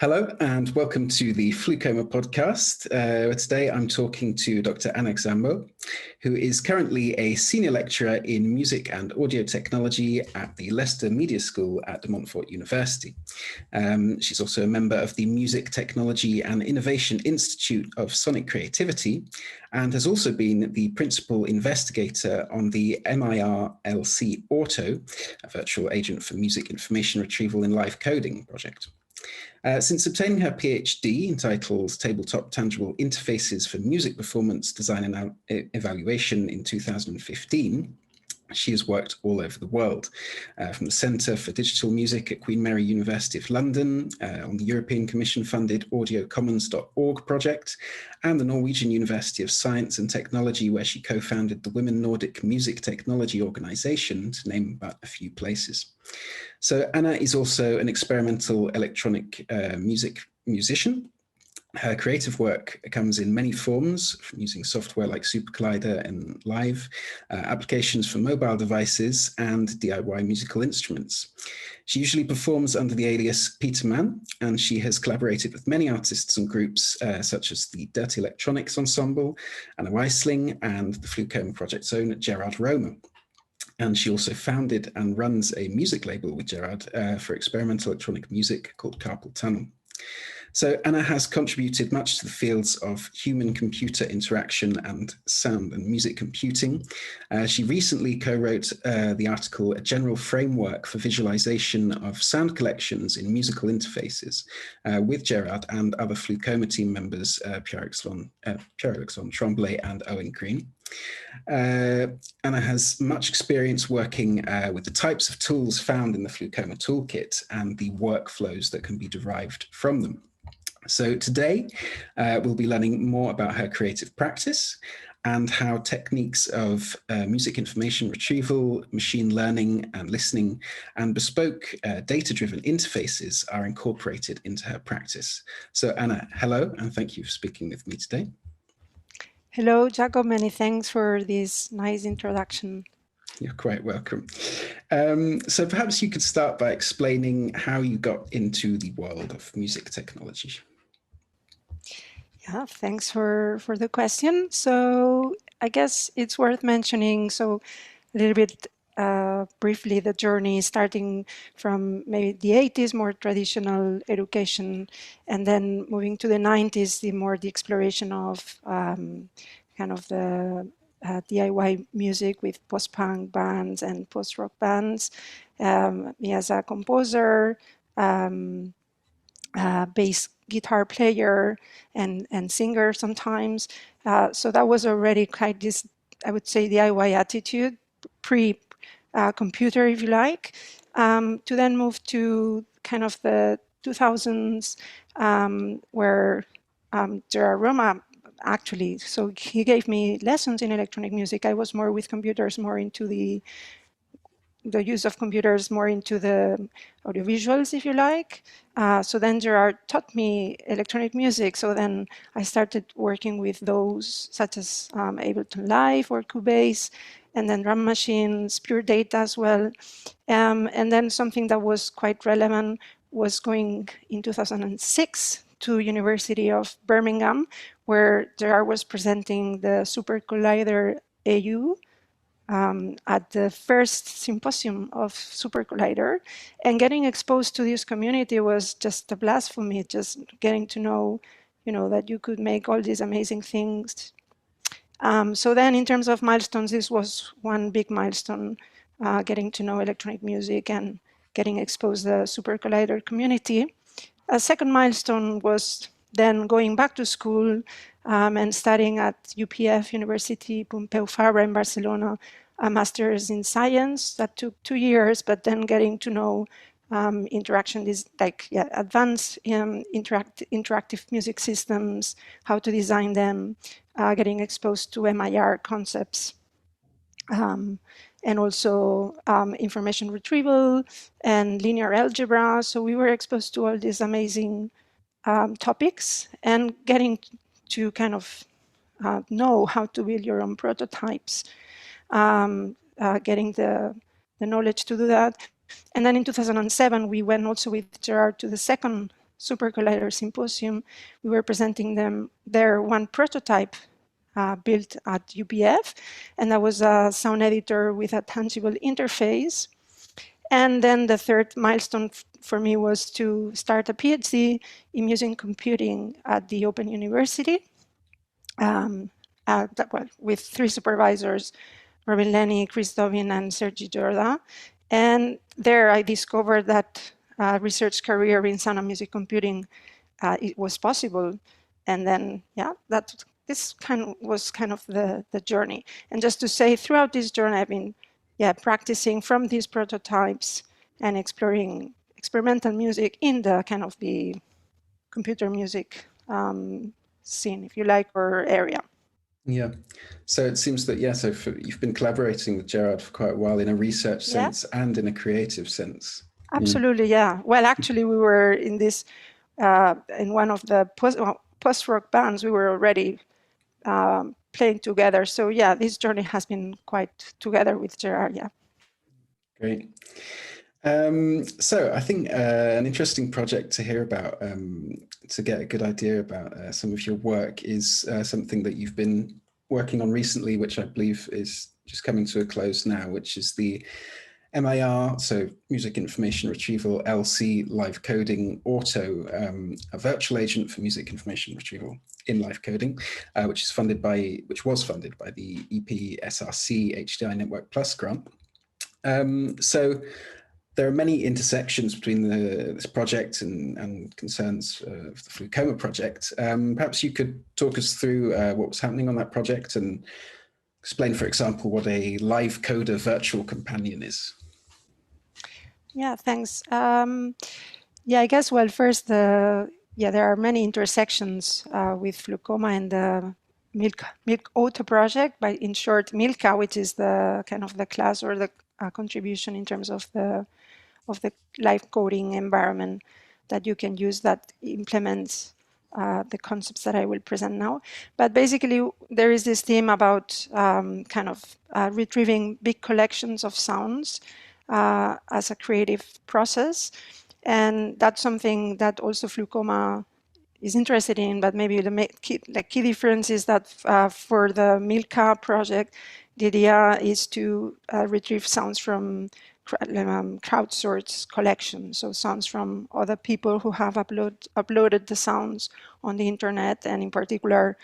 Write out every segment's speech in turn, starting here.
Hello and welcome to the Flucoma podcast. Uh, today I'm talking to Dr. Anna Xambó, who is currently a senior lecturer in music and audio technology at the Leicester Media School at Montfort University. Um, she's also a member of the Music Technology and Innovation Institute of Sonic Creativity and has also been the principal investigator on the MIR-LC Auto, a virtual agent for music information retrieval in live coding project. Uh, since obtaining her PhD entitled Tabletop Tangible Interfaces for Music Performance Design and Evaluation in 2015, she has worked all over the world, uh, from the Centre for Digital Music at Queen Mary University of London, uh, on the European Commission funded audiocommons.org project, and the Norwegian University of Science and Technology, where she co-founded the Women Nordic Music Technology Organisation, to name but a few places. So Anna is also an experimental electronic uh, music musician her creative work comes in many forms, from using software like Super Collider and Live, uh, applications for mobile devices, and DIY musical instruments. She usually performs under the alias Peter Mann, and she has collaborated with many artists and groups uh, such as the Dirty Electronics Ensemble, Anna Weisling, and the Flucoma Project's own Gerard Roma. And she also founded and runs a music label with Gerard uh, for experimental electronic music called Carpal Tunnel. So Anna has contributed much to the fields of human-computer interaction and sound and music computing. Uh, she recently co-wrote uh, the article A General Framework for Visualization of Sound Collections in Musical Interfaces uh, with Gerard and other Flucoma team members, uh, Pierre-Alexandre uh, Pierre Tremblay and Owen Green. Uh, Anna has much experience working uh, with the types of tools found in the Flucoma toolkit and the workflows that can be derived from them. So today uh, we'll be learning more about her creative practice and how techniques of uh, music information retrieval, machine learning and listening and bespoke uh, data-driven interfaces are incorporated into her practice. So Anna, hello, and thank you for speaking with me today. Hello, Jacob. Many thanks for this nice introduction. You're quite welcome. Um, so perhaps you could start by explaining how you got into the world of music technology. Yeah, thanks for, for the question. So I guess it's worth mentioning, so a little bit uh, briefly the journey starting from maybe the 80s, more traditional education, and then moving to the 90s, the more the exploration of um, kind of the uh, DIY music with post-punk bands and post-rock bands. Um, me as a composer, um, uh, bass guitar player and, and singer sometimes. Uh, so that was already kind of this, I would say, DIY attitude, pre-computer, uh, computer, if you like, um, to then move to kind of the 2000s um, where um, Gerard Roma actually, so he gave me lessons in electronic music. I was more with computers, more into the the use of computers more into the audiovisuals, if you like. Uh, so then Gerard taught me electronic music. So then I started working with those such as um, Ableton Live or Cubase, and then drum machines, pure data as well. Um, and then something that was quite relevant was going in 2006 to University of Birmingham, where Gerard was presenting the Super Collider AU, um, at the first symposium of Super Collider. And getting exposed to this community was just a blast for me, just getting to know, you know, that you could make all these amazing things. Um, so then in terms of milestones, this was one big milestone, uh, getting to know electronic music and getting exposed to the Super Collider community. A second milestone was then going back to school um, and studying at UPF, University Pompeu Fabra in Barcelona, a master's in science that took two years, but then getting to know um, interaction is like yeah, advanced um, interact, interactive music systems, how to design them, uh, getting exposed to MIR concepts, um, and also um, information retrieval and linear algebra. So we were exposed to all these amazing um, topics and getting to kind of uh, know how to build your own prototypes um, uh, getting the, the knowledge to do that. And then in 2007, we went also with Gerard to the second Super Collider Symposium. We were presenting them their one prototype uh, built at UPF, and that was a sound editor with a tangible interface. And then the third milestone for me was to start a PhD in music computing at the Open University um, that, well, with three supervisors, Robin Laney, Chris Dobbyn, and Sergi Jordà. And there I discovered that uh, research career in sound and music computing uh, it was possible. And then, yeah, that this kind of was kind of the, the journey. And just to say, throughout this journey, I've been, yeah, practicing from these prototypes and exploring experimental music in the kind of the computer music um, scene, if you like, or area. Yeah. So it seems that, yeah, so for, you've been collaborating with Gerard for quite a while in a research sense yeah. and in a creative sense. Absolutely, yeah. yeah. Well, actually, we were in this, uh, in one of the post, post rock bands, we were already um, playing together. So, yeah, this journey has been quite together with Gerard, yeah. Great. Um, so I think uh, an interesting project to hear about, um, to get a good idea about uh, some of your work is uh, something that you've been working on recently, which I believe is just coming to a close now, which is the MIR, so Music Information Retrieval LC Live Coding Auto, um, a virtual agent for music information retrieval in live coding, uh, which is funded by, which was funded by the EPSRC HDI Network Plus grant. Um, so there are many intersections between the, this project and, and concerns uh, of the Flucoma project. Um, perhaps you could talk us through uh, what was happening on that project and explain, for example, what a live coder virtual companion is. Yeah, thanks. Um, yeah, I guess, well, first, yeah, there are many intersections uh, with Flucoma and the Milk, Milk Auto project, by in short, Milka, which is the kind of the class or the uh, contribution in terms of the of the live coding environment that you can use that implements uh, the concepts that I will present now. But basically, there is this theme about um, kind of uh, retrieving big collections of sounds uh, as a creative process. And that's something that also Flucoma is interested in, but maybe the key, the key difference is that uh, for the Milka project, the idea is to uh, retrieve sounds from um, crowdsourced collection, so sounds from other people who have upload, uploaded the sounds on the internet, and in particular,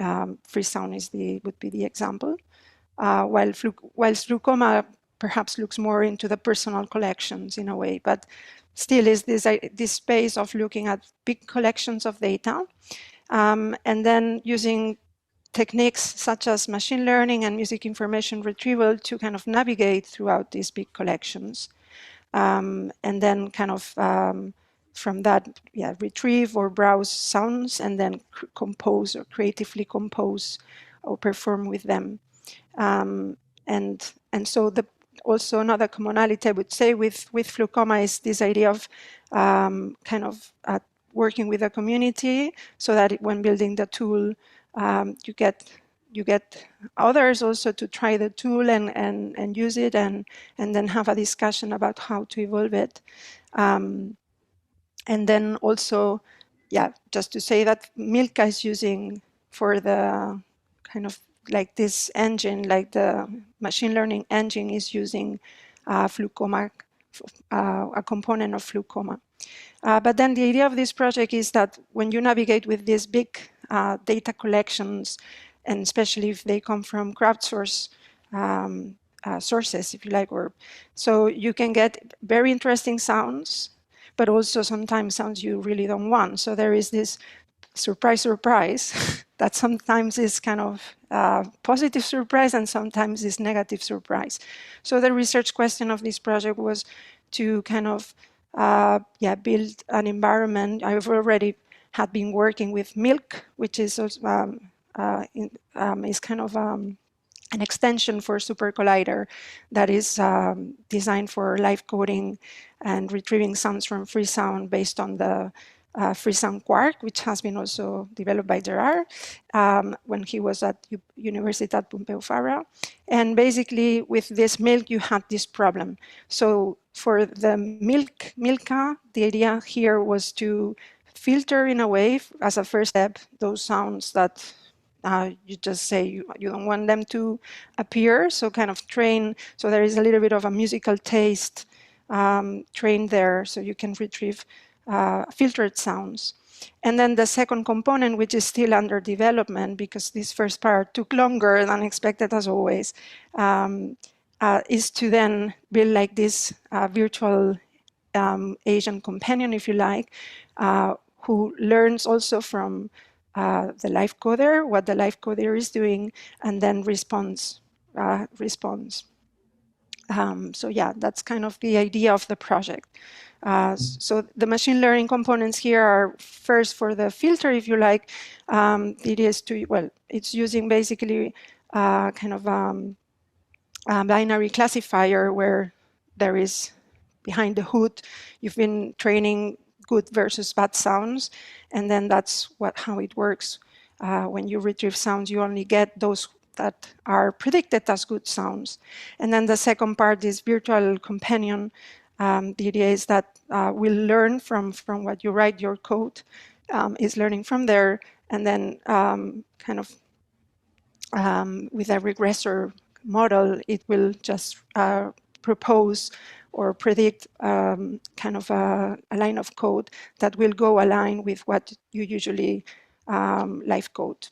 um, Freesound is the would be the example. Uh, while whilst Flucoma perhaps looks more into the personal collections in a way, but still is this uh, this space of looking at big collections of data, um, and then using techniques such as machine learning and music information retrieval to kind of navigate throughout these big collections. Um, and then kind of um, from that, yeah, retrieve or browse sounds and then compose or creatively compose or perform with them. Um, and and so the also another commonality I would say with with Flucoma is this idea of um, kind of uh, working with a community so that when building the tool, um, you get you get others also to try the tool and, and, and use it and, and then have a discussion about how to evolve it. Um, and then also, yeah, just to say that Milka is using for the kind of like this engine, like the machine learning engine is using uh, Flucoma, uh, a component of Flucoma. Uh, but then the idea of this project is that when you navigate with these big uh, data collections, and especially if they come from crowdsource um, uh, sources, if you like, or so you can get very interesting sounds, but also sometimes sounds you really don't want. So there is this surprise, surprise that sometimes is kind of uh, positive surprise and sometimes is negative surprise. So the research question of this project was to kind of uh, yeah build an environment. I've already had been working with Milk, which is um, uh, in, um, is kind of um, an extension for Super Collider that is um, designed for live coding and retrieving sounds from Freesound based on the uh, Freesound Quark, which has been also developed by Gerard um, when he was at U Universitat Pompeu Fabra. And basically, with this milk, you had this problem. So for the milk, Milka, the idea here was to filter in a way as a first step those sounds that uh, you just say you, you don't want them to appear. So kind of train. So there is a little bit of a musical taste um, trained there, so you can retrieve uh, filtered sounds. And then the second component, which is still under development because this first part took longer than expected as always, um, uh, is to then build like this uh, virtual um, Asian companion, if you like, uh, who learns also from uh, the live coder, what the live coder is doing, and then responds. Uh, responds. Um, so yeah, that's kind of the idea of the project. Uh, so the machine learning components here are first for the filter, if you like. Um, it is to, well, it's using basically uh, kind of um, a binary classifier where there is behind the hood, you've been training good versus bad sounds. And then that's what how it works. Uh, when you retrieve sounds, you only get those that are predicted as good sounds. And then the second part is virtual companion. Um, the idea is that uh, we'll learn from, from what you write your code, um, is learning from there, and then um, kind of um, with a regressor model, it will just uh, propose or predict um, kind of a, a, line of code that will go align with what you usually um, live code.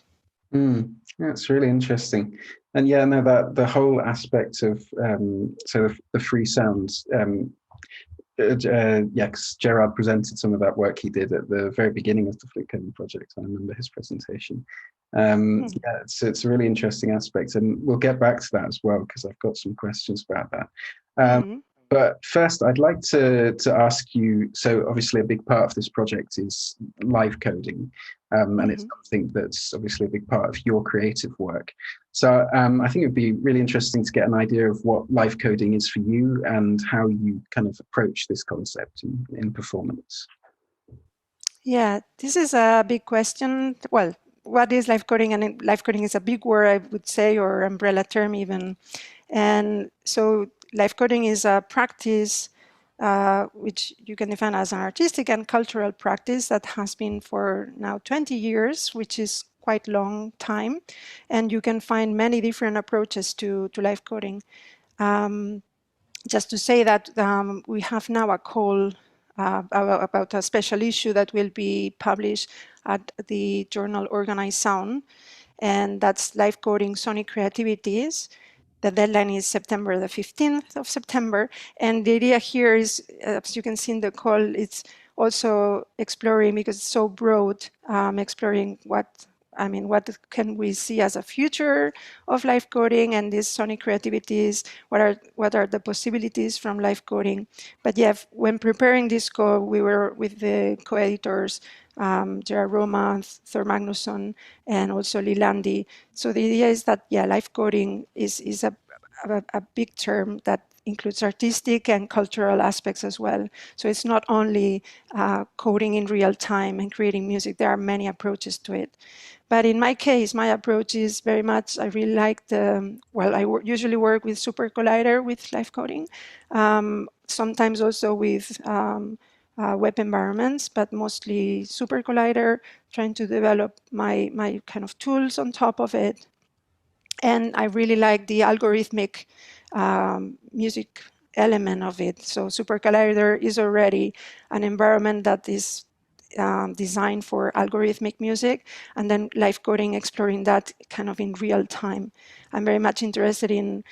Mm, that's really interesting. And yeah, no, that the whole aspect of um, so the, the, free sounds. Um, uh, uh yes, Gerard presented some of that work he did at the very beginning of the Flucoma project. I remember his presentation. Um, mm. Yeah, it's, it's a really interesting aspect, and we'll get back to that as well because I've got some questions about that. Um, mm-hmm. But first, I'd like to, to ask you so, obviously, a big part of this project is live coding, um, and mm-hmm. it's something that's obviously a big part of your creative work. So, um, I think it'd be really interesting to get an idea of what live coding is for you and how you kind of approach this concept in, in performance. Yeah, this is a big question. Well, what is live coding? And live coding is a big word, I would say, or umbrella term even. And so live coding is a practice uh, which you can define as an artistic and cultural practice that has been for now 20 years, which is quite long time. And you can find many different approaches to, to coding. Um, just to say that um, we have now a call uh, about a special issue that will be published at the journal Organised Sound, and that's live coding sonic creativities. The deadline is September the 15th of September. And the idea here is, as you can see in the call, it's also exploring, because it's so broad, um, exploring what I mean, what can we see as a future of live coding and these sonic creativities? What are what are the possibilities from live coding? But yeah, when preparing this code, we were with the co-editors um, Gerard Roma, Thor Magnusson, and also Lilandi. So the idea is that, yeah, live coding is, is a, a, a big term that includes artistic and cultural aspects as well. So it's not only uh, coding in real time and creating music, there are many approaches to it. But in my case, my approach is very much, I really like the, well, I usually work with Super Collider with live coding, um, sometimes also with um, uh, web environments, but mostly Super Collider, trying to develop my, my kind of tools on top of it. And I really like the algorithmic um, music element of it. So Super Collider is already an environment that is um, designed for algorithmic music, and then live coding exploring that kind of in real time. I'm very much interested in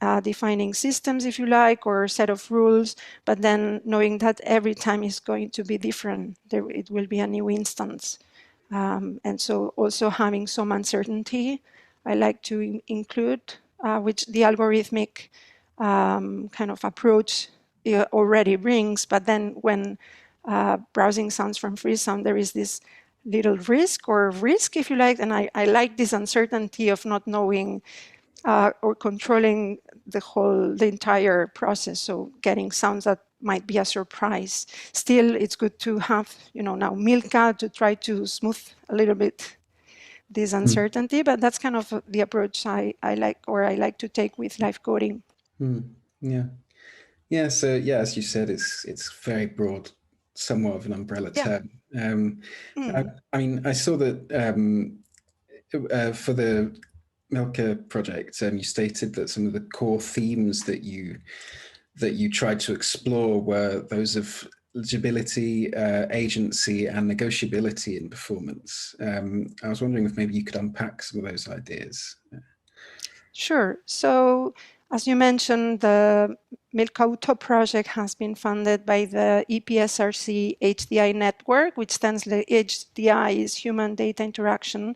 uh, defining systems, if you like, or set of rules, but then knowing that every time is going to be different. There, it will be a new instance. Um, and so also having some uncertainty, I like to in include, uh, which the algorithmic um, kind of approach uh, already brings, but then when uh, browsing sounds from Freesound, there is this little risk or risk, if you like, and I, I like this uncertainty of not knowing uh, or controlling the whole, the entire process. So getting sounds that might be a surprise. Still, it's good to have, you know, now Milka to try to smooth a little bit this hmm. uncertainty, mm. but that's kind of the approach I, I like, or I like to take with live coding. Mm. Yeah. Yeah. So yeah, as you said, it's, it's very broad somewhat of an umbrella yeah. term. Um, mm. I, I, mean, I saw that um, uh, for the Milka project, um, you stated that some of the core themes that you that you tried to explore were those of legibility, uh, agency, and negotiability in performance. Um, I was wondering if maybe you could unpack some of those ideas. Sure. So as you mentioned, the Milka Auto project has been funded by the EPSRC HDI network, which stands for HDI is Human Data Interaction.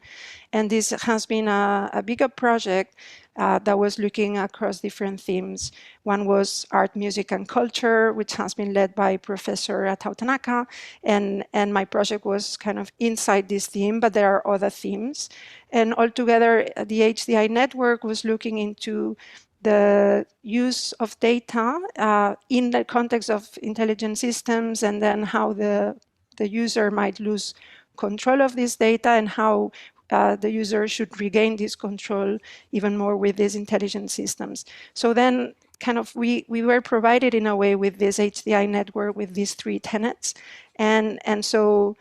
And this has been a, a bigger project uh, that was looking across different themes. One was art, music, and culture, which has been led by Professor Atau Tanaka. And, and my project was kind of inside this theme, but there are other themes. And altogether, the HDI network was looking into the use of data uh, in the context of intelligent systems and then how the, the user might lose control of this data and how uh, the user should regain this control even more with these intelligent systems. So then kind of we, we were provided in a way with this HDI network with these three tenets. And, and so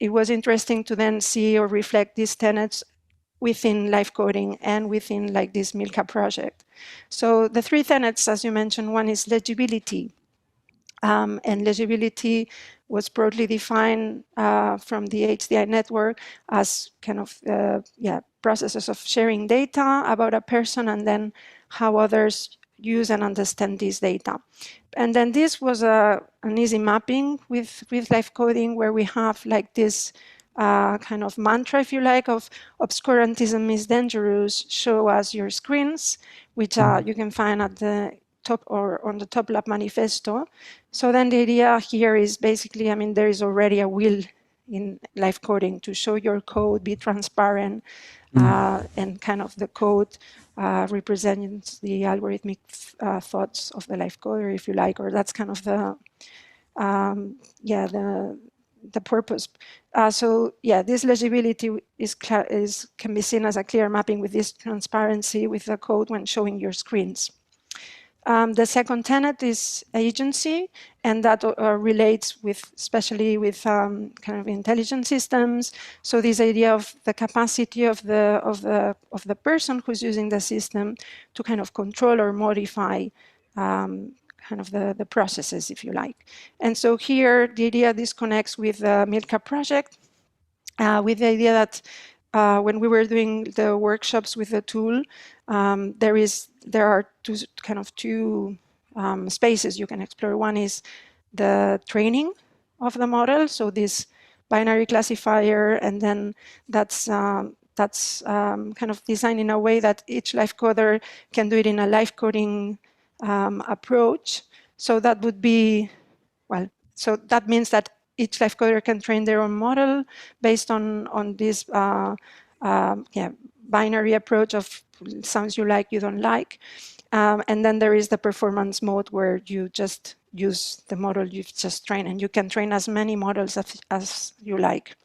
it was interesting to then see or reflect these tenets within live coding and within like this Milka project. So the three tenets, as you mentioned, one is legibility. Um, and legibility was broadly defined uh, from the HDI network as kind of uh, yeah processes of sharing data about a person and then how others use and understand this data. And then this was a, an easy mapping with, with live coding where we have like this uh, kind of mantra, if you like, of obscurantism is dangerous, show us your screens, which uh, mm-hmm. you can find at the top or on the TOPLAP manifesto. So then the idea here is basically, I mean, there is already a will in live coding to show your code, be transparent, mm. uh, and kind of the code uh, represents the algorithmic uh, thoughts of the live coder, if you like, or that's kind of the, um, yeah, the the purpose. Uh, so yeah, this legibility is, is can be seen as a clear mapping with this transparency with the code when showing your screens. Um, the second tenet is agency, and that uh, relates with, especially with um, kind of intelligent systems. So this idea of the capacity of the of the of the person who's using the system to kind of control or modify um, kind of the, the processes, if you like. And so here, the idea disconnects with the Milka project, uh, with the idea that uh, when we were doing the workshops with the tool, um, there is there are two kind of two um, spaces you can explore. One is the training of the model, so this binary classifier, and then that's um, that's um, kind of designed in a way that each live coder can do it in a live coding um, approach. So that would be, well, so that means that each life coder can train their own model based on, on this uh, uh, yeah, binary approach of sounds you like, you don't like. Um, and then there is the performance mode where you just use the model you've just trained and you can train as many models as, as you like.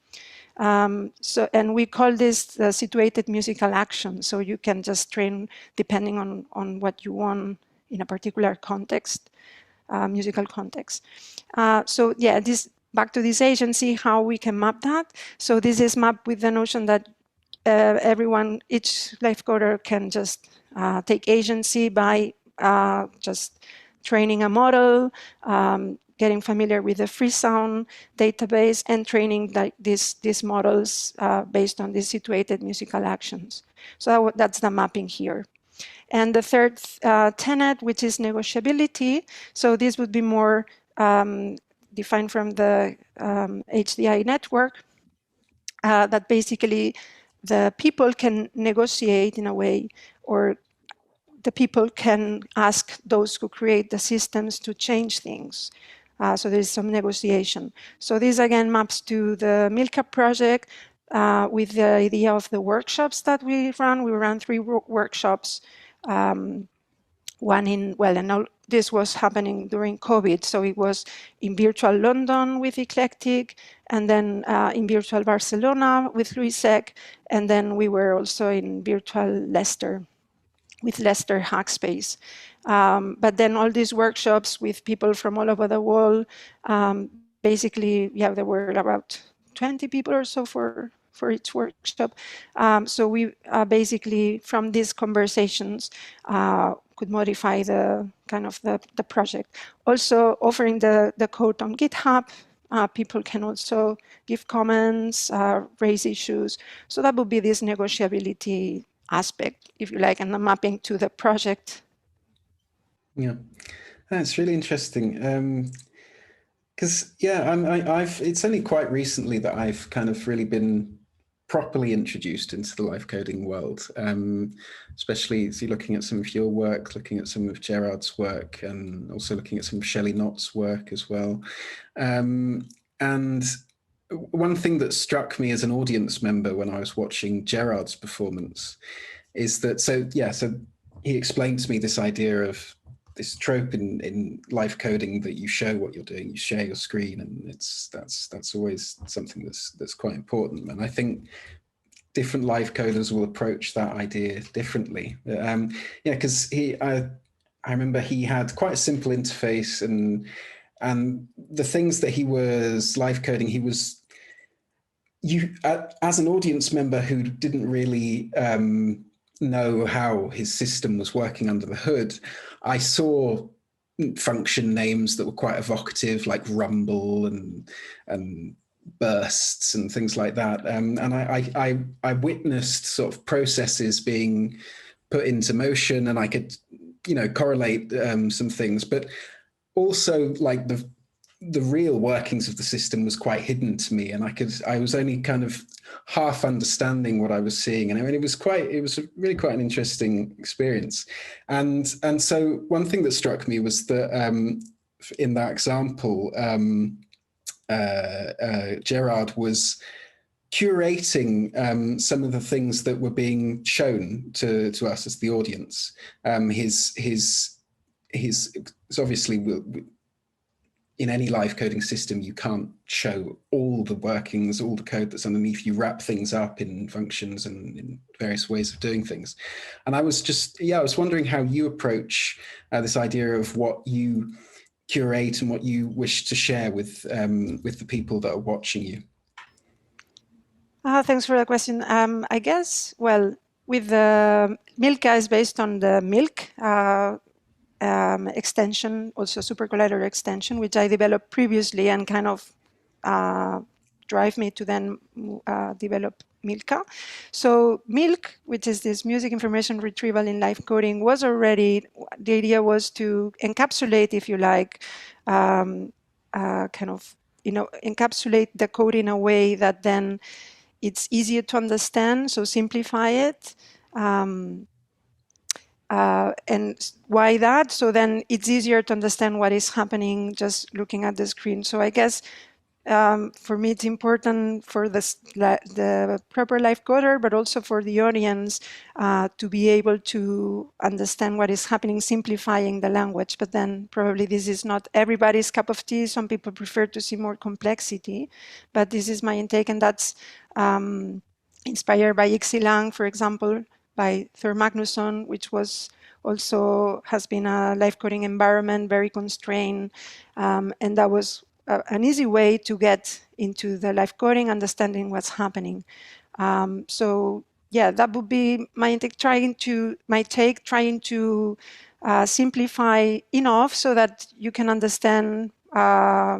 Um, so, and we call this the situated musical action. So you can just train depending on, on what you want in a particular context, uh, musical context. Uh, so yeah, this back to this agency, how we can map that. So this is mapped with the notion that uh, everyone, each live coder can just uh, take agency by uh, just training a model, um, getting familiar with the Freesound database and training like these, these models uh, based on these situated musical actions. So that, that's the mapping here. And the third uh, tenet, which is negotiability. So this would be more um, defined from the um, HDI network, uh, that basically the people can negotiate in a way, or the people can ask those who create the systems to change things. Uh, so there's some negotiation. So this again maps to the Milka project uh, with the idea of the workshops that we run. We ran three workshops um, one in, well, and all, this was happening during COVID. So it was in virtual London with IKLECTIK, and then uh, in virtual Barcelona with l'Ull Cec, and then we were also in virtual Leicester with Leicester Hackspace. Um, but then all these workshops with people from all over the world, um, basically, yeah, there were about 20 people or so for for each workshop. Um, so we uh, basically, from these conversations, uh, could modify the kind of the, the project. Also offering the, the code on GitHub, uh, people can also give comments, uh, raise issues. So that would be this negotiability aspect, if you like, and the mapping to the project. Yeah, that's really interesting. Because um, yeah, I'm, I, I've it's only quite recently that I've kind of really been properly introduced into the life coding world, um, especially so looking at some of your work, looking at some of Gerard's work, and also looking at some of Shelly Knotts' work as well. Um, and one thing that struck me as an audience member when I was watching Gerard's performance is that, so yeah, so he explained to me this idea of this trope in, in live coding that you show what you're doing, you share your screen, and it's that's that's always something that's that's quite important. And I think different live coders will approach that idea differently. Um, yeah, because he, I, I remember he had quite a simple interface, and and the things that he was live coding, he was you uh, as an audience member who didn't really um, know how his system was working under the hood. I saw function names that were quite evocative, like rumble and and bursts and things like that. Um, and I, I, I I witnessed sort of processes being put into motion, and I could you know correlate um, some things, but also like the the real workings of the system was quite hidden to me and i could i was only kind of half understanding what i was seeing and i mean it was quite it was really quite an interesting experience. And and so one thing that struck me was that um, in that example um, uh, uh, gerard was curating um, some of the things that were being shown to to us as the audience. Um, his his his obviously in any live coding system, you can't show all the workings, all the code that's underneath. You wrap things up in functions and in various ways of doing things. And I was just, yeah, I was wondering how you approach uh, this idea of what you curate and what you wish to share with um, with the people that are watching you. Uh, thanks for the question. Um, I guess, well, with the Milka is based on the milk uh, um, extension, also SuperCollider extension, which I developed previously and kind of uh, drive me to then uh, develop Milka. So Milk, which is this music information retrieval in live coding, was already, the idea was to encapsulate, if you like, um, uh, kind of, you know, encapsulate the code in a way that then it's easier to understand, so simplify it. Um, uh, and why that? So then it's easier to understand what is happening just looking at the screen. So I guess um, for me it's important for the, the proper live coder, but also for the audience uh, to be able to understand what is happening, simplifying the language. But then probably this is not everybody's cup of tea. Some people prefer to see more complexity, but this is my intake, and that's um, inspired by Ixi for example, by Thor Magnusson, which was also has been a live coding environment, very constrained, um, and that was a, an easy way to get into the live coding, understanding what's happening. Um, so yeah, that would be my take, trying to my take, trying to uh, simplify enough so that you can understand uh,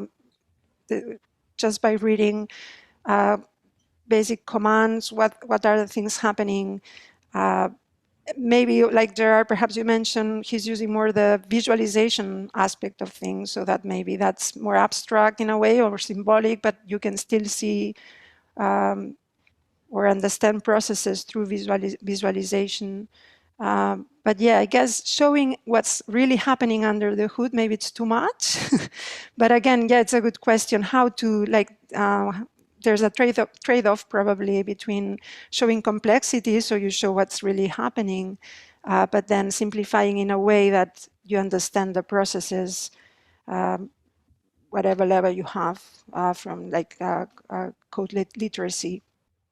the, just by reading uh, basic commands, what what are the things happening, maybe like Gerard, perhaps you mentioned he's using more the visualization aspect of things, so that maybe that's more abstract in a way or symbolic, but you can still see um, or understand processes through visualiz visualization. Um, but yeah, I guess showing what's really happening under the hood, maybe it's too much. but again, yeah, it's a good question how to like uh, there's a trade-off trade probably between showing complexity, so you show what's really happening, uh, but then simplifying in a way that you understand the processes, um, whatever level you have uh, from like uh, uh code lit literacy.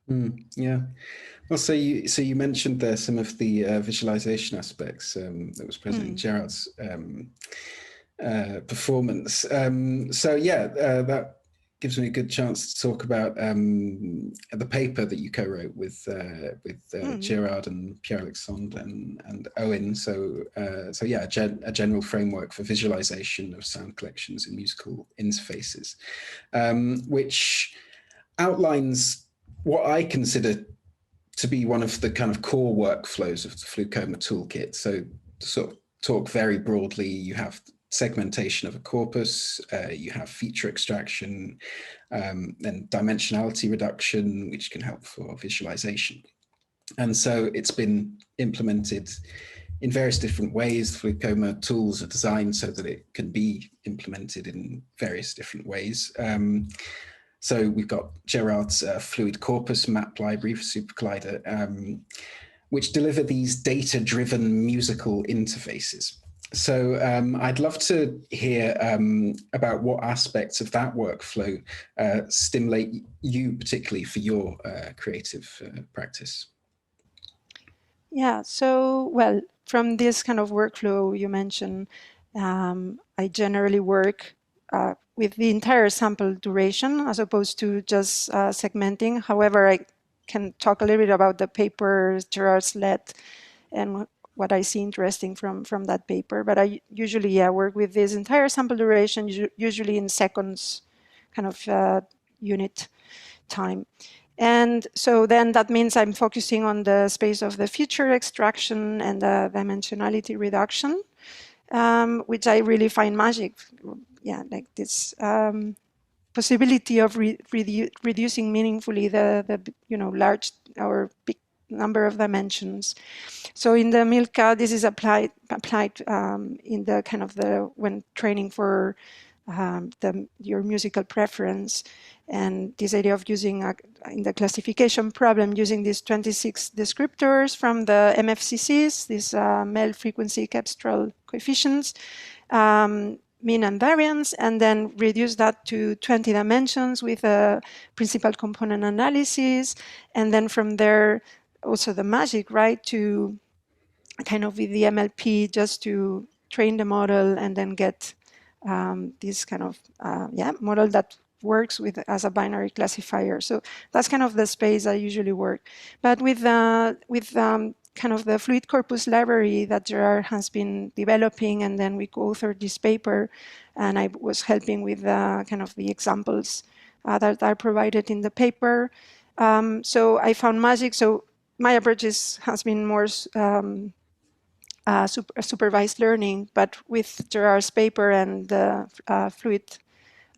Mm, yeah. Well, so you so you mentioned there some of the uh, visualization aspects um, that was present mm. in Gerard's um, uh, performance. Um, so yeah, that gives me a good chance to talk about um, the paper that you co-wrote with uh, with uh, mm. Gerard and Pierre Alexandre and, and Owen. So uh, so yeah, a, gen a, general framework for visualization of sound collections in musical interfaces, um, which outlines what I consider to be one of the kind of core workflows of the Flucoma toolkit. So to sort of talk very broadly, you have segmentation of a corpus, uh, you have feature extraction, um, and dimensionality reduction, which can help for visualization. And so it's been implemented in various different ways. Flucoma tools are designed so that it can be implemented in various different ways. Um, so we've got Gerard's uh, Fluid Corpus map library for SuperCollider, um, which deliver these data-driven musical interfaces. So um, I'd love to hear um, about what aspects of that workflow uh, stimulate you particularly for your uh, creative uh, practice. Yeah, so, well, from this kind of workflow you mentioned, um, I generally work uh, with the entire sample duration as opposed to just uh, segmenting. However, I can talk a little bit about the paper Gerard's led and what I see interesting from, from that paper. But I usually yeah, work with this entire sample duration, usually in seconds kind of uh, unit time. And so then that means I'm focusing on the space of the feature extraction and the dimensionality reduction, um, which I really find magic. Yeah, like this um, possibility of re redu reducing meaningfully the, the you know large or big number of dimensions. So in the Milka, this is applied applied um, in the kind of the when training for um, the, your musical preference and this idea of using a, in the classification problem using these 26 descriptors from the MFCCs, these uh, mel frequency cepstral coefficients, um, mean and variance, and then reduce that to 20 dimensions with a principal component analysis. And then from there, also the magic, right, to kind of with the MLP just to train the model and then get um, this kind of uh, yeah model that works with as a binary classifier. So that's kind of the space I usually work. But with uh, with um, kind of the fluid corpus library that Gerard has been developing, and then we co-authored this paper, and I was helping with uh, kind of the examples uh, that are provided in the paper. Um, so I found magic. So my approach has been more um, uh, super, supervised learning, but with Gerard's paper and the uh, fluid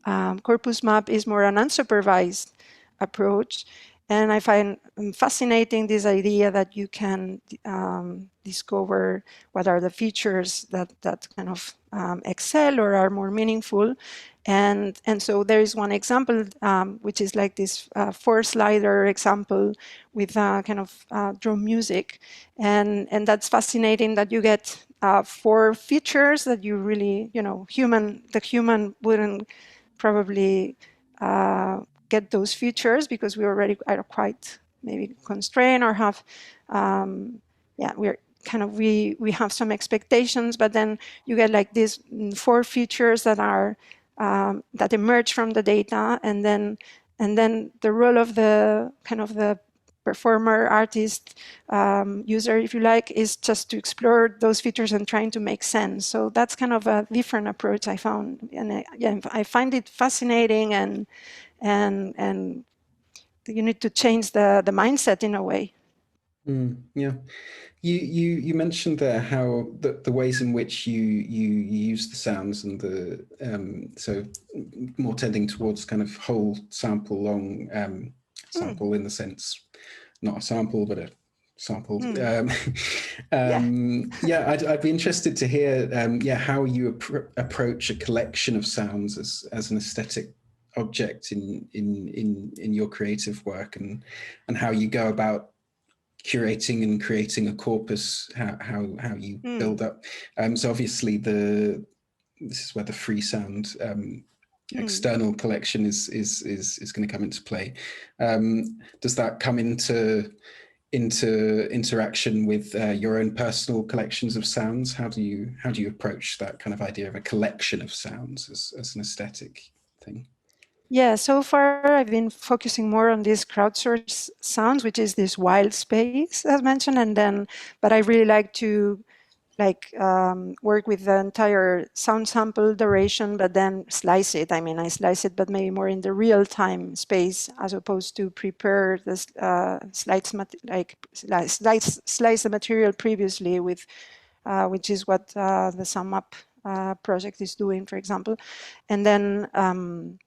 um, corpus map is more an unsupervised approach. And I find fascinating this idea that you can um, discover what are the features that, that kind of um, excel or are more meaningful. And, and so there is one example, um, which is like this uh, four slider example with uh, kind of uh, drum music. And, and that's fascinating that you get uh, four features that you really, you know, human, the human wouldn't probably uh, get those features because we already are quite maybe constrained or have, um, yeah, we're kind of, we, we have some expectations, but then you get like these four features that are um, that emerge from the data, and then and then the role of the kind of the performer, artist, um, user, if you like, is just to explore those features and trying to make sense. So that's kind of a different approach I found, and I, yeah, I find it fascinating, and and and you need to change the the mindset in a way. Mm, yeah, you you you mentioned there how the, the ways in which you you, you use the sounds and the um, so more tending towards kind of whole sample long um, sample mm. in the sense not a sample but a sample. Mm. Um, um, yeah, yeah I'd, I'd, be interested to hear um, yeah how you appro approach a collection of sounds as as an aesthetic object in in in in your creative work and and how you go about curating and creating a corpus, how how, how you mm. build up. Um, so obviously the this is where the Freesound um, mm. external collection is is is is going to come into play. Um, does that come into into interaction with uh, your own personal collections of sounds? How do you how do you approach that kind of idea of a collection of sounds as, as an aesthetic thing? Yeah, so far I've been focusing more on these crowdsourced sounds, which is this wild space as mentioned, and then, but I really like to like um, work with the entire sound sample duration, but then slice it. I mean, I slice it, but maybe more in the real time space as opposed to prepare the uh, slice like slice, slice the material previously with, uh, which is what uh, the SoundMap uh, project is doing, for example, and then. Um,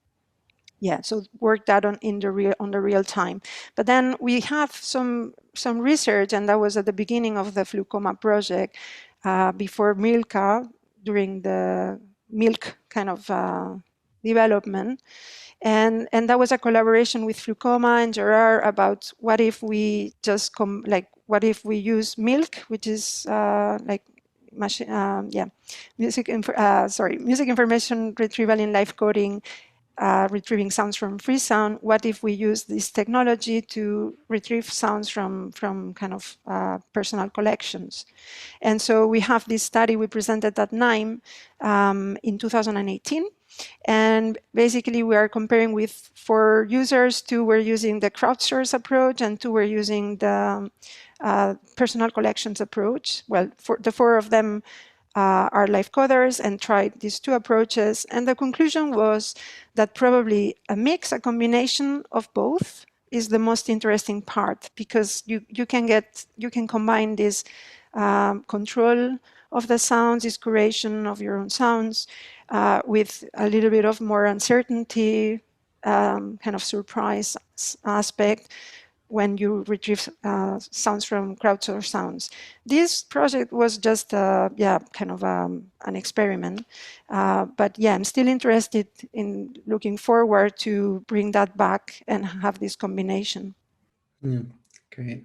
yeah, so work that on in the real on the real time. But then we have some some research, and that was at the beginning of the FluCoMa project, uh, before MIRLCa, during the MIRLC kind of uh, development. And, and that was a collaboration with FluCoMa and Gerard about what if we just come, like, what if we use MIRLC, which is uh, like machine, um, yeah, music, uh, sorry, music information retrieval in live coding uh, retrieving sounds from Freesound, what if we use this technology to retrieve sounds from, from kind of uh, personal collections? And so we have this study we presented at NIME um, in 2018. And basically, we are comparing with four users. Two were using the crowdsource approach, and two were using the uh, personal collections approach. Well, for the four of them uh, are live coders and tried these two approaches. And the conclusion was that probably a mix, a combination of both is the most interesting part because you, you can get, you can combine this um, control of the sounds, this curation of your own sounds uh, with a little bit of more uncertainty, um, kind of surprise aspect when you retrieve uh, sounds from crowdsourced sounds. This project was just, uh, yeah, kind of um, an experiment. Uh, but yeah, I'm still interested in looking forward to bring that back and have this combination. Mm, great.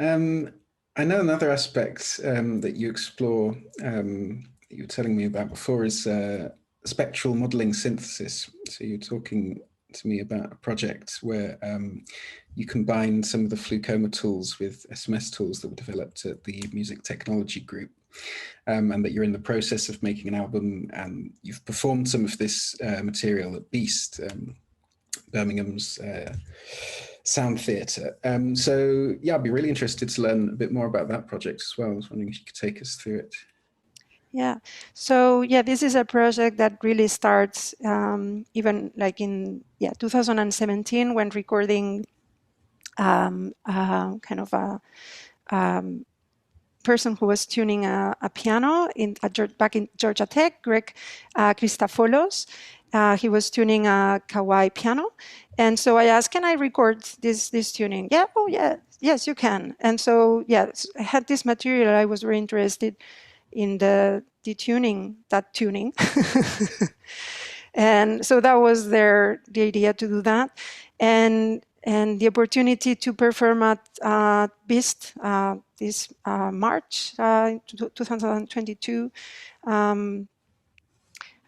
Um, I know another aspect um, that you explore, um, you were telling me about before, is uh, spectral modeling synthesis. So you're talking to me about a project where um, you combine some of the FluCoMa tools with SMS tools that were developed at the Music Technology Group. Um, and that you're in the process of making an album and you've performed some of this uh, material at Beast, um, Birmingham's uh, Sound Theatre. Um, so yeah, I'd be really interested to learn a bit more about that project as well. I was wondering if you could take us through it. Yeah. So yeah, this is a project that really starts um, even like in yeah 2017 when recording um, uh, kind of a um, person who was tuning a, a piano in back in Georgia Tech, Greg uh, Christopoulos. Uh, he was tuning a Kawai piano, and so I asked, "Can I record this this tuning?" Yeah. Oh yeah. Yes, you can. And so yeah, I had this material. I was very interested in the detuning that tuning. and so that was their the idea to do that. And and the opportunity to perform at uh, BEAST uh, this uh, March uh, 2022, um,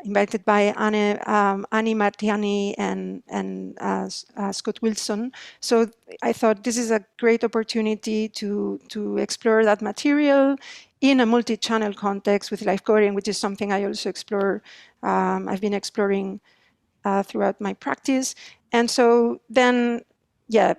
invited by Anne, um, Annie Mahtani and, and uh, uh, Scott Wilson. So I thought this is a great opportunity to, to explore that material in a multi-channel context with live coding, which is something I also explore. Um, I've been exploring uh, throughout my practice. And so then, yeah,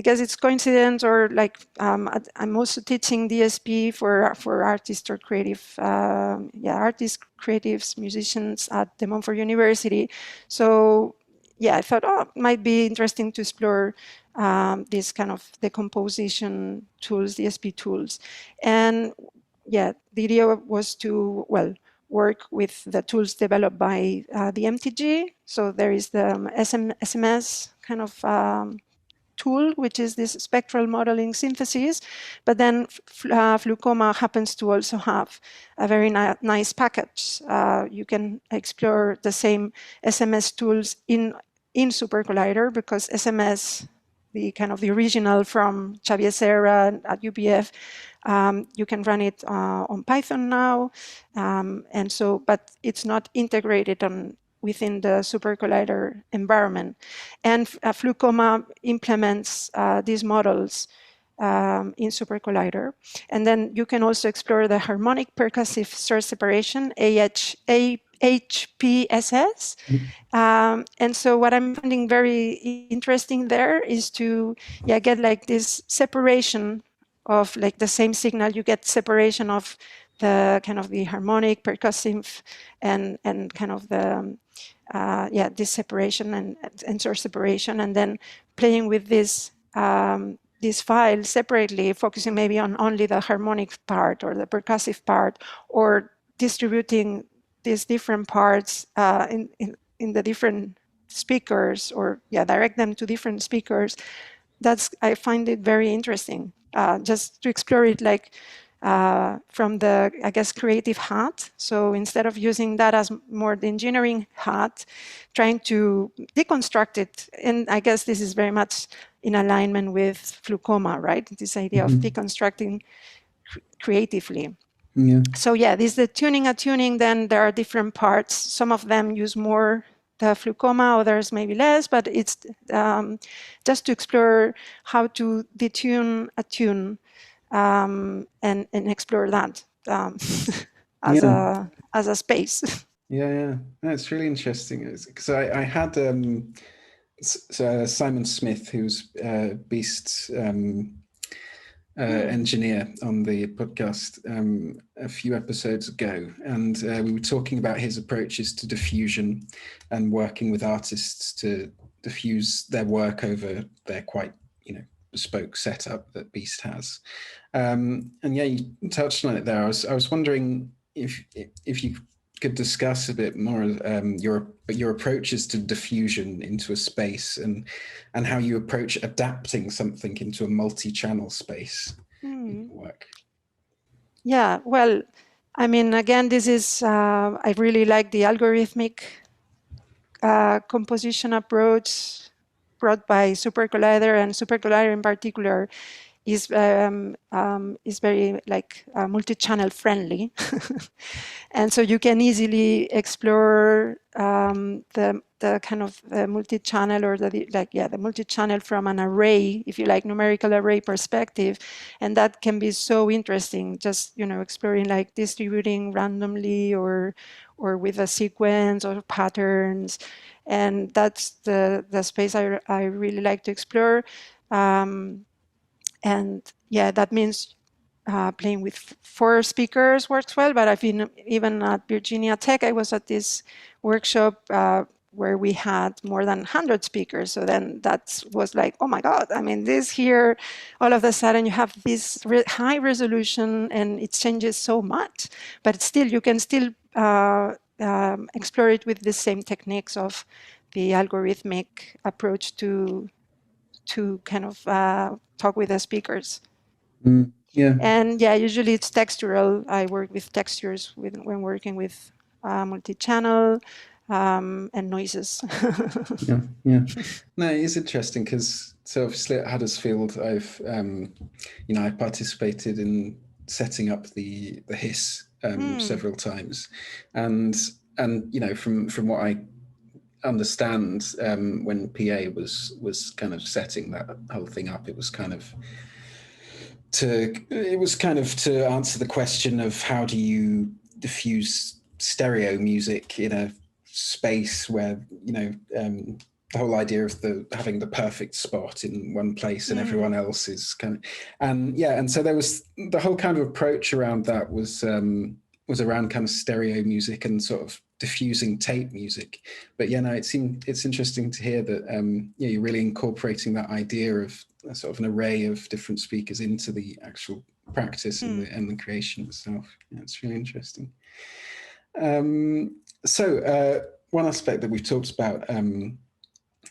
I guess it's coincidence or like um, I'm also teaching DSP for for artists or creative, uh, yeah, artists, creatives, musicians at De Montfort University. So yeah, I thought, oh, it might be interesting to explore um, this kind of decomposition tools, DSP tools. And yeah, the idea was to, well, work with the tools developed by uh, the MTG. So there is the um, SM, SMS kind of um, tool, which is this spectral modeling synthesis. But then uh, FluCoMa happens to also have a very ni nice package. Uh, you can explore the same SMS tools in, in SuperCollider because SMS the kind of the original from Xavier Serra at UPF. Um, you can run it uh, on Python now, um, and so, but it's not integrated on within the SuperCollider environment. And uh, FluCoMa implements uh, these models um, in SuperCollider. And then you can also explore the harmonic percussive source separation, AH, HPSS. Mm-hmm. Um, and so what I'm finding very interesting there is to yeah get like this separation of like the same signal. You get separation of the kind of the harmonic, percussive, and and kind of the um, uh, yeah this separation and and source separation, and then playing with this um, this file separately, focusing maybe on only the harmonic part or the percussive part, or distributing these different parts uh, in, in, in the different speakers or yeah direct them to different speakers. That's i find it very interesting uh, just to explore it like uh, from the i guess creative hat so instead of using that as more the engineering hat trying to deconstruct it and i guess this is very much in alignment with FluCoMa right this idea mm-hmm. of deconstructing creatively yeah. So yeah, this is the tuning attuning. Then there are different parts. Some of them use more the FluCoMa, others maybe less. But it's um, just to explore how to detune attune um, and and explore that um, as yeah. a as a space. Yeah, yeah, it's really interesting. Because I, I had um, so Simon Smith, who's uh, Beast's um, uh, hmm. engineer on the podcast um, a few episodes ago, and uh, we were talking about his approaches to diffusion and working with artists to diffuse their work over their quite, you know, bespoke setup that Beast has. Um, and yeah, you touched on it there. I was I was wondering if if you could discuss a bit more um, your your approaches to diffusion into a space and and how you approach adapting something into a multi-channel space hmm. work. Yeah, well, I mean, again, this is uh, I really like the algorithmic uh, composition approach brought by SuperCollider and SuperCollider in particular is um, um, is very like uh, multi-channel friendly, and so you can easily explore um, the the kind of multi-channel or the like yeah the multi-channel from an array, if you like, numerical array perspective, and that can be so interesting. Just you know exploring like distributing randomly or or with a sequence or patterns, and that's the the space I I really like to explore. Um, and yeah, that means uh, playing with four speakers works well. But I've been even at Virginia Tech. I was at this workshop uh, where we had more than 100 speakers. So then that was like, oh my God, I mean, this here, all of a sudden you have this re high resolution and it changes so much. But still, you can still um, explore it with the same techniques of the algorithmic approach to to kind of uh, talk with the speakers. Mm, yeah. And yeah, usually it's textural. I work with textures with, when working with uh, multi-channel um, and noises. yeah, yeah. No, it's interesting because so obviously at Huddersfield, I've um, you know I participated in setting up the the HISS um, mm. several times, and and you know from from what I understand um, when PA was was kind of setting that whole thing up. It was kind of to it was kind of to answer the question of how do you diffuse stereo music in a space where you know um, the whole idea of the having the perfect spot in one place and mm. everyone else is kind of and yeah and so there was the whole kind of approach around that was um was around kind of stereo music and sort of diffusing tape music. But yeah, no, it seemed it's interesting to hear that um, yeah, you're really incorporating that idea of a sort of an array of different speakers into the actual practice mm. and, the, hmm. and the creation itself. Yeah, it's really interesting. Um, so uh, one aspect that we've talked about um,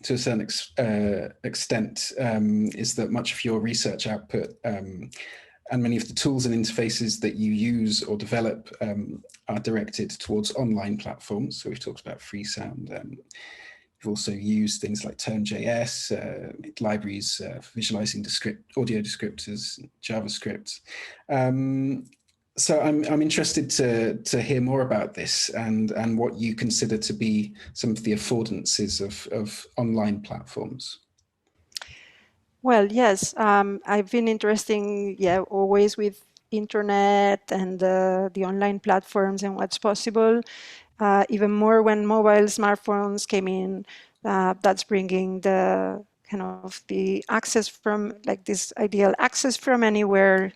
to a certain ex uh, extent um, is that much of your research output um, and many of the tools and interfaces that you use or develop um, are directed towards online platforms. So we've talked about Freesound. Um, we've also used things like Turn.js, uh, libraries uh, for visualizing descript audio descriptors, JavaScript. Um, so I'm, I'm interested to, to hear more about this and, and what you consider to be some of the affordances of, of online platforms. Well, yes, um, I've been interesting, yeah, always with internet and uh, the online platforms and what's possible. uh, even more when mobile smartphones came in. Uh, that's bringing the kind of the access from like this ideal access from anywhere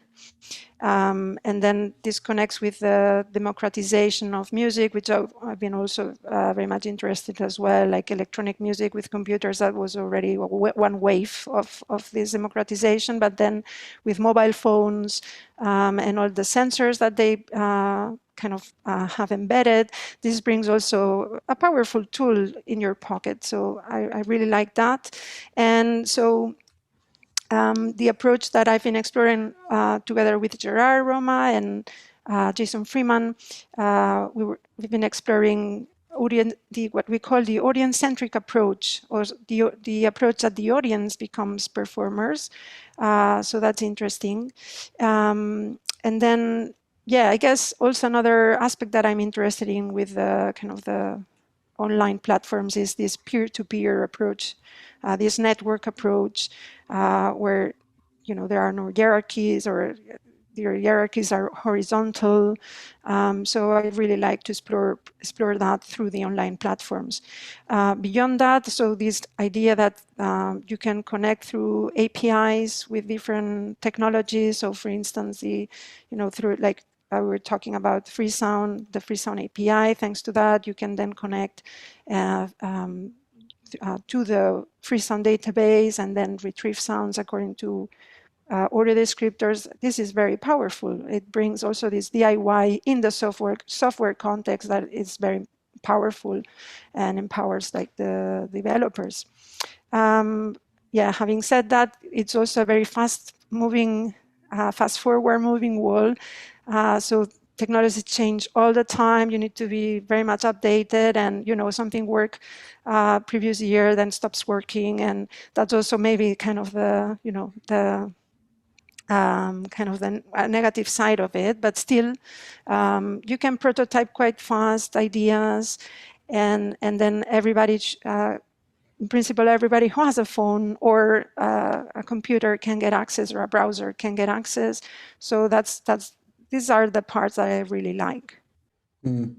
um, and then this connects with the democratization of music, which I've, been also uh, very much interested as well, like electronic music with computers. That was already one wave of, of this democratization. But then with mobile phones um, and all the sensors that they uh, kind of uh, have embedded, this brings also a powerful tool in your pocket. So I, I really like that. And so um, the approach that I've been exploring uh, together with Gerard Roma and uh, Jason Freeman, uh, we we've been exploring audience, the, what we call the audience-centric approach, or the, the approach that the audience becomes performers. Uh, so that's interesting. Um, and then, yeah, I guess also another aspect that I'm interested in with the kind of the online platforms is this peer-to-peer -peer approach, uh, this network approach, uh, where you know there are no hierarchies or the hierarchies are horizontal. Um, so I really like to explore explore that through the online platforms. Uh, beyond that, so this idea that um, you can connect through APIs with different technologies. So for instance, the you know through like uh, we were talking about Freesound, the Freesound API. Thanks to that, you can then connect uh, um, uh, to the Freesound database and then retrieve sounds according to uh, audio descriptors. This is very powerful. It brings also this DIY in the software software context that is very powerful and empowers like the developers. Um, yeah, having said that, it's also a very fast moving, uh, fast forward moving wall. Uh, so technology change all the time. You need to be very much updated and, you know, something work uh, previous year, then stops working. And that's also maybe kind of the, you know, the um, kind of the negative side of it, but still um, you can prototype quite fast ideas and, and then everybody, uh, in principle, everybody who has a phone or uh, a computer can get access or a browser can get access. So that's, that's these are the parts that I really like. Mm.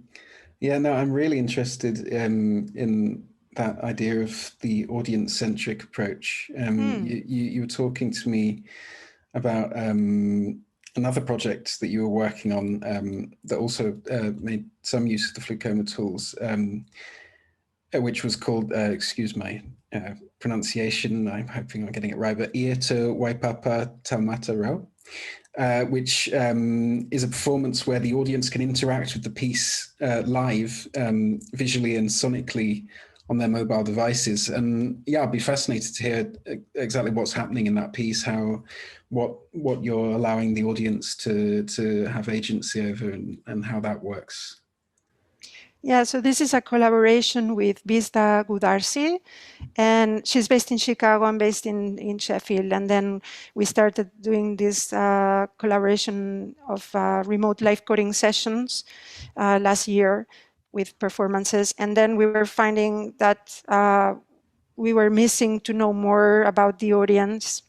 Yeah, no, I'm really interested um, in that idea of the audience-centric approach. Um, mm. you, you, you, were talking to me about um, another project that you were working on um, that also uh, made some use of the Flucoma tools, um, uh, which was called, uh, excuse my uh, pronunciation, I'm hoping I'm getting it right, but Ear to Waipapa Taumata Rau uh, which um, is a performance where the audience can interact with the piece uh, live, um, visually and sonically on their mobile devices. And yeah, I'd be fascinated to hear exactly what's happening in that piece, how what what you're allowing the audience to to have agency over and, and how that works. Yeah, so this is a collaboration with Visda Goudarzi, and she's based in Chicago. I'm based in, in Sheffield. And then we started doing this uh, collaboration of uh, remote live coding sessions uh, last year with performances. And then we were finding that uh, we were missing to know more about the audience.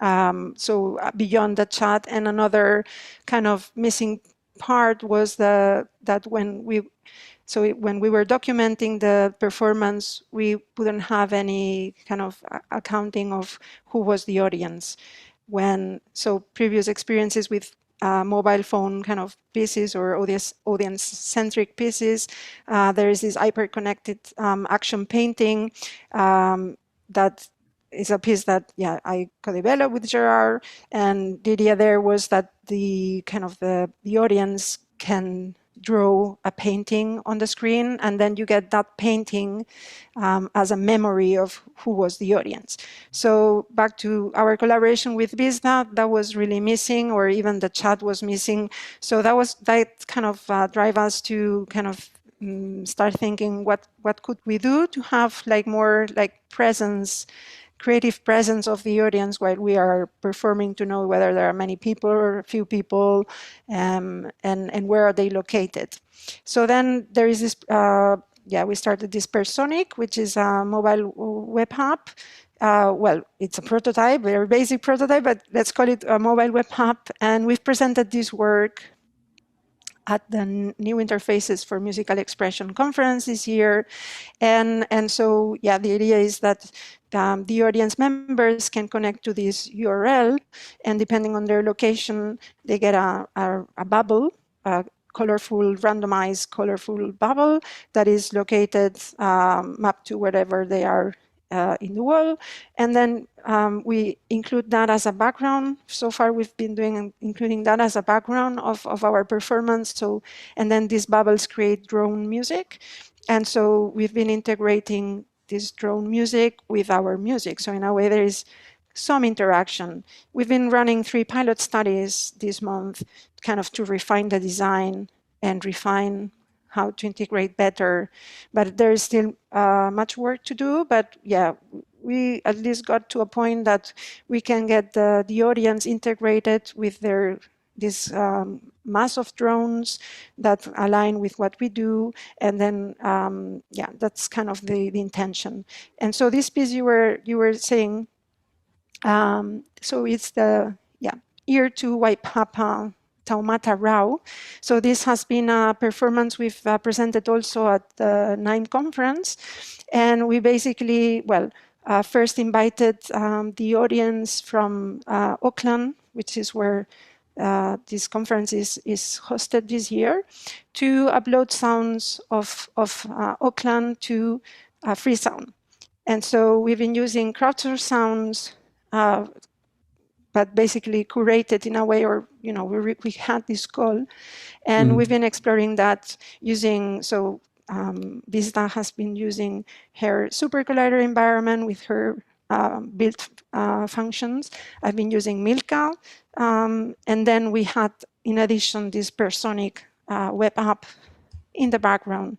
Um, so uh, beyond the chat and another kind of missing part was the that when we so when we were documenting the performance, we wouldn't have any kind of accounting of who was the audience. When so previous experiences with uh, mobile phone kind of pieces or audience audience centric pieces, uh, there is this hyper connected um, action painting um, that is a piece that yeah I co-developed with Gerard, and the idea there was that the kind of the the audience can draw a painting on the screen, and then you get that painting um, as a memory of who was the audience. So back to our collaboration with Visda, that was really missing, or even the chat was missing. So that was that kind of uh, drive us to kind of um, start thinking what what could we do to have like more like presence creative presence of the audience while we are performing to know whether there are many people or few people um, and, and where are they located. So then there is this, uh, yeah, we started this Personic, which is a mobile web app. Uh, well, it's a prototype, very basic prototype, but let's call it a mobile web app. And we've presented this work at the new interfaces for musical expression conference this year and and so yeah the idea is that um, the audience members can connect to this url and depending on their location they get a, a, a bubble a colorful randomized colorful bubble that is located um, mapped to wherever they are uh, in the world. And then um, we include that as a background. So far, we've been doing including that as a background of, of our performance. So, and then these bubbles create drone music. And so we've been integrating this drone music with our music. So in a way, there is some interaction. We've been running three pilot studies this month, kind of to refine the design and refine how to integrate better. But there is still uh, much work to do. But yeah, we at least got to a point that we can get the, the audience integrated with their this um, mass of drones that align with what we do. And then, um, yeah, that's kind of the, the intention. And so this piece you were you were saying, um, so it's the yeah ear to Waipapa Taumata Rau. So this has been a performance we've uh, presented also at the NIME conference. And we basically, well, uh, first invited um, the audience from uh, Auckland, which is where uh, this conference is, is hosted this year, to upload sounds of, of uh, Auckland to uh, Freesound. And so we've been using crowdsourced sounds, but basically curated in a way, or you know, we, we had this call, and mm. we've been exploring that using so. Um, Visda has been using her SuperCollider environment with her uh, built uh, functions. I've been using MIRLCa, um, and then we had, in addition, this Personic uh, web app in the background.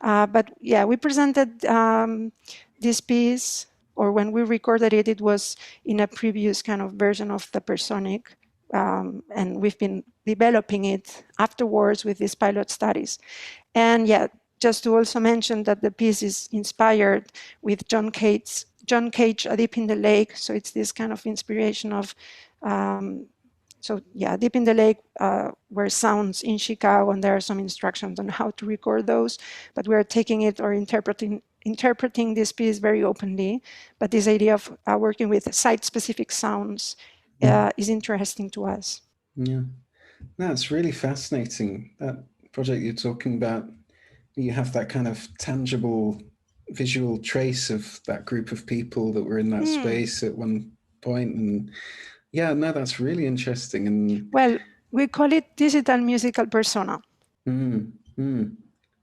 Uh, but yeah, we presented um, this piece or when we recorded it, it was in a previous kind of version of the Personic. Um, and we've been developing it afterwards with these pilot studies. And yeah, just to also mention that the piece is inspired with John Cage's John Cage, A Dip in the Lake. So it's this kind of inspiration of, um, so yeah, Dip in the Lake uh, were sounds in Chicago, and there are some instructions on how to record those. But we're taking it or interpreting interpreting this piece very openly, but this idea of uh, working with site-specific sounds uh, is interesting to us. Yeah, that's really fascinating. That project you're talking about, you have that kind of tangible visual trace of that group of people that were in that mm. space at one point, and yeah, no, that's really interesting. And well, we call it digital musical persona. Mm, mm.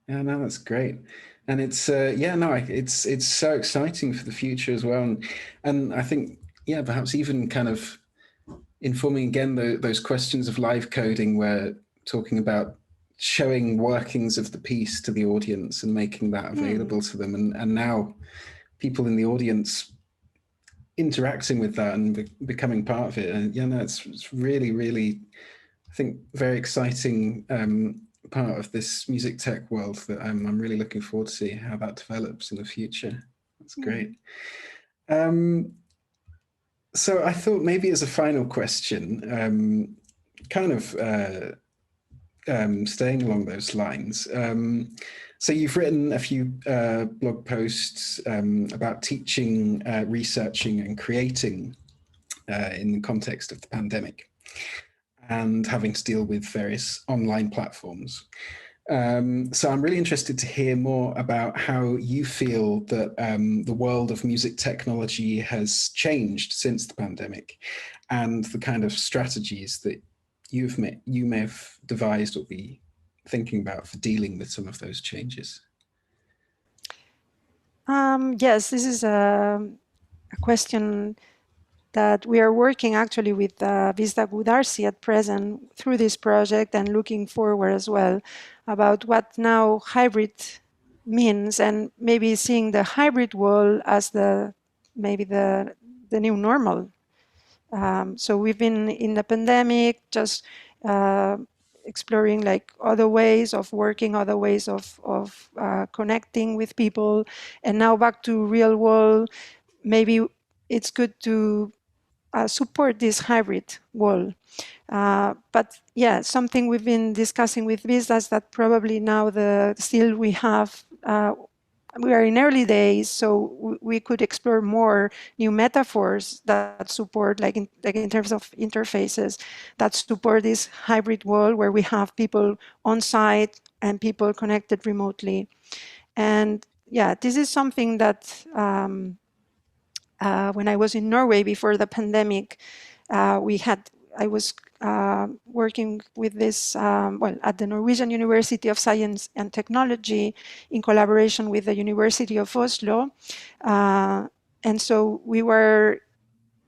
Yeah, no, that's great and it's uh, yeah no it's it's so exciting for the future as well and and i think yeah perhaps even kind of informing again the, those questions of live coding where talking about showing workings of the piece to the audience and making that hmm. available mm. to them and and now people in the audience interacting with that and be, becoming part of it and yeah no it's, it's really really i think very exciting um, part of this music tech world that I'm, I'm really looking forward to see how that develops in the future. That's hmm. great. Mm. Um, so I thought maybe as a final question, um, kind of uh, um, staying along those lines. Um, so you've written a few uh, blog posts um, about teaching, uh, researching and creating uh, in the context of the pandemic and having to deal with various online platforms. Um, so I'm really interested to hear more about how you feel that um, the world of music technology has changed since the pandemic and the kind of strategies that you've met, you may have devised or be thinking about for dealing with some of those changes. Um, yes, this is a, a question that we are working actually with uh, Visda Goudarzi at present through this project and looking forward as well about what now hybrid means and maybe seeing the hybrid world as the maybe the the new normal. Um, so we've been in the pandemic just uh, exploring like other ways of working, other ways of of uh, connecting with people, and now back to real world. Maybe it's good to uh, support this hybrid world. Uh, but yeah, something we've been discussing with Vistas that probably now the still we have uh, we are in early days, so we could explore more new metaphors that support, like in, like in terms of interfaces, that support this hybrid world where we have people on site and people connected remotely. And yeah, this is something that um, uh, when I was in Norway before the pandemic, uh, we had I was uh, working with this, um, well, at the Norwegian University of Science and Technology in collaboration with the University of Oslo. Uh, and so we were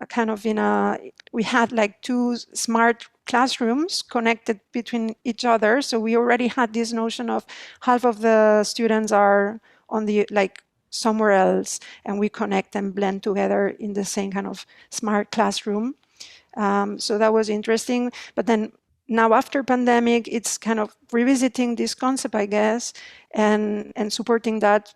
kind of in a, we had like two smart classrooms connected between each other. So we already had this notion of half of the students are on the, like, somewhere else and we connect and blend together in the same kind of smart classroom. Um, so that was interesting. But then now after pandemic, it's kind of revisiting this concept, I guess, and and supporting that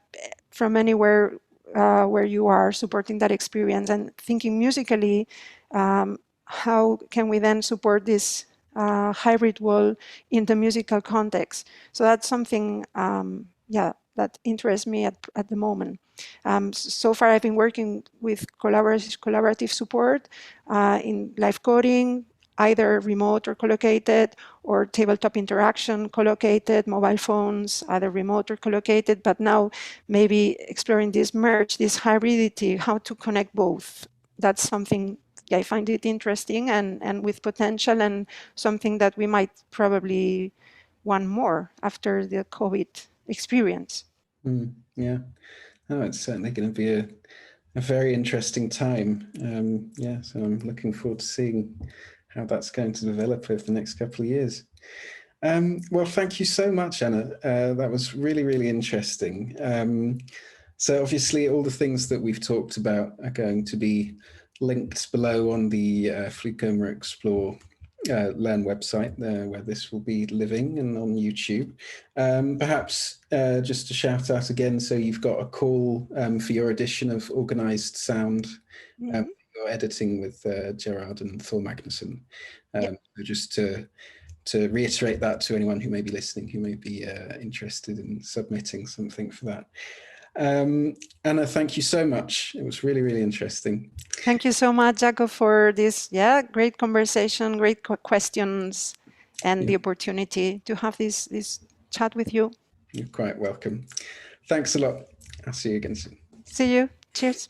from anywhere uh, where you are, supporting that experience and thinking musically, um, how can we then support this uh, hybrid wall in the musical context? So that's something, um, yeah, that interests me at, at the moment. Um, so far, I've been working with collaborative, support uh, in live coding, either remote or collocated, or tabletop interaction collocated, mobile phones, either remote or collocated, but now maybe exploring this merge, this hybridity, how to connect both. That's something I find it interesting and, and with potential and something that we might probably want more after the COVID experience. Mm, yeah, oh, it's certainly going to be a, a very interesting time. Um, yeah, so I'm looking forward to seeing how that's going to develop over the next couple of years. Um, well, thank you so much, Anna. Uh, that was really, really interesting. Um, so obviously all the things that we've talked about are going to be linked below on the uh, FluCoMa Explore uh, Learn website there where this will be living and on YouTube. Um, perhaps uh, just to shout out again, so you've got a call um, for your edition of Organised Sound, mm -hmm. your editing with uh, Gerard and Thor Magnusson. Um, yep. Just to to reiterate that to anyone who may be listening, who may be uh, interested in submitting something for that. Um, Anna, thank you so much. It was really, really interesting. Thank you so much, Jacob, for this yeah great conversation, great questions, and yeah. the opportunity to have this this chat with you. You're quite welcome. Thanks a lot. I'll see you again soon. See you. Cheers.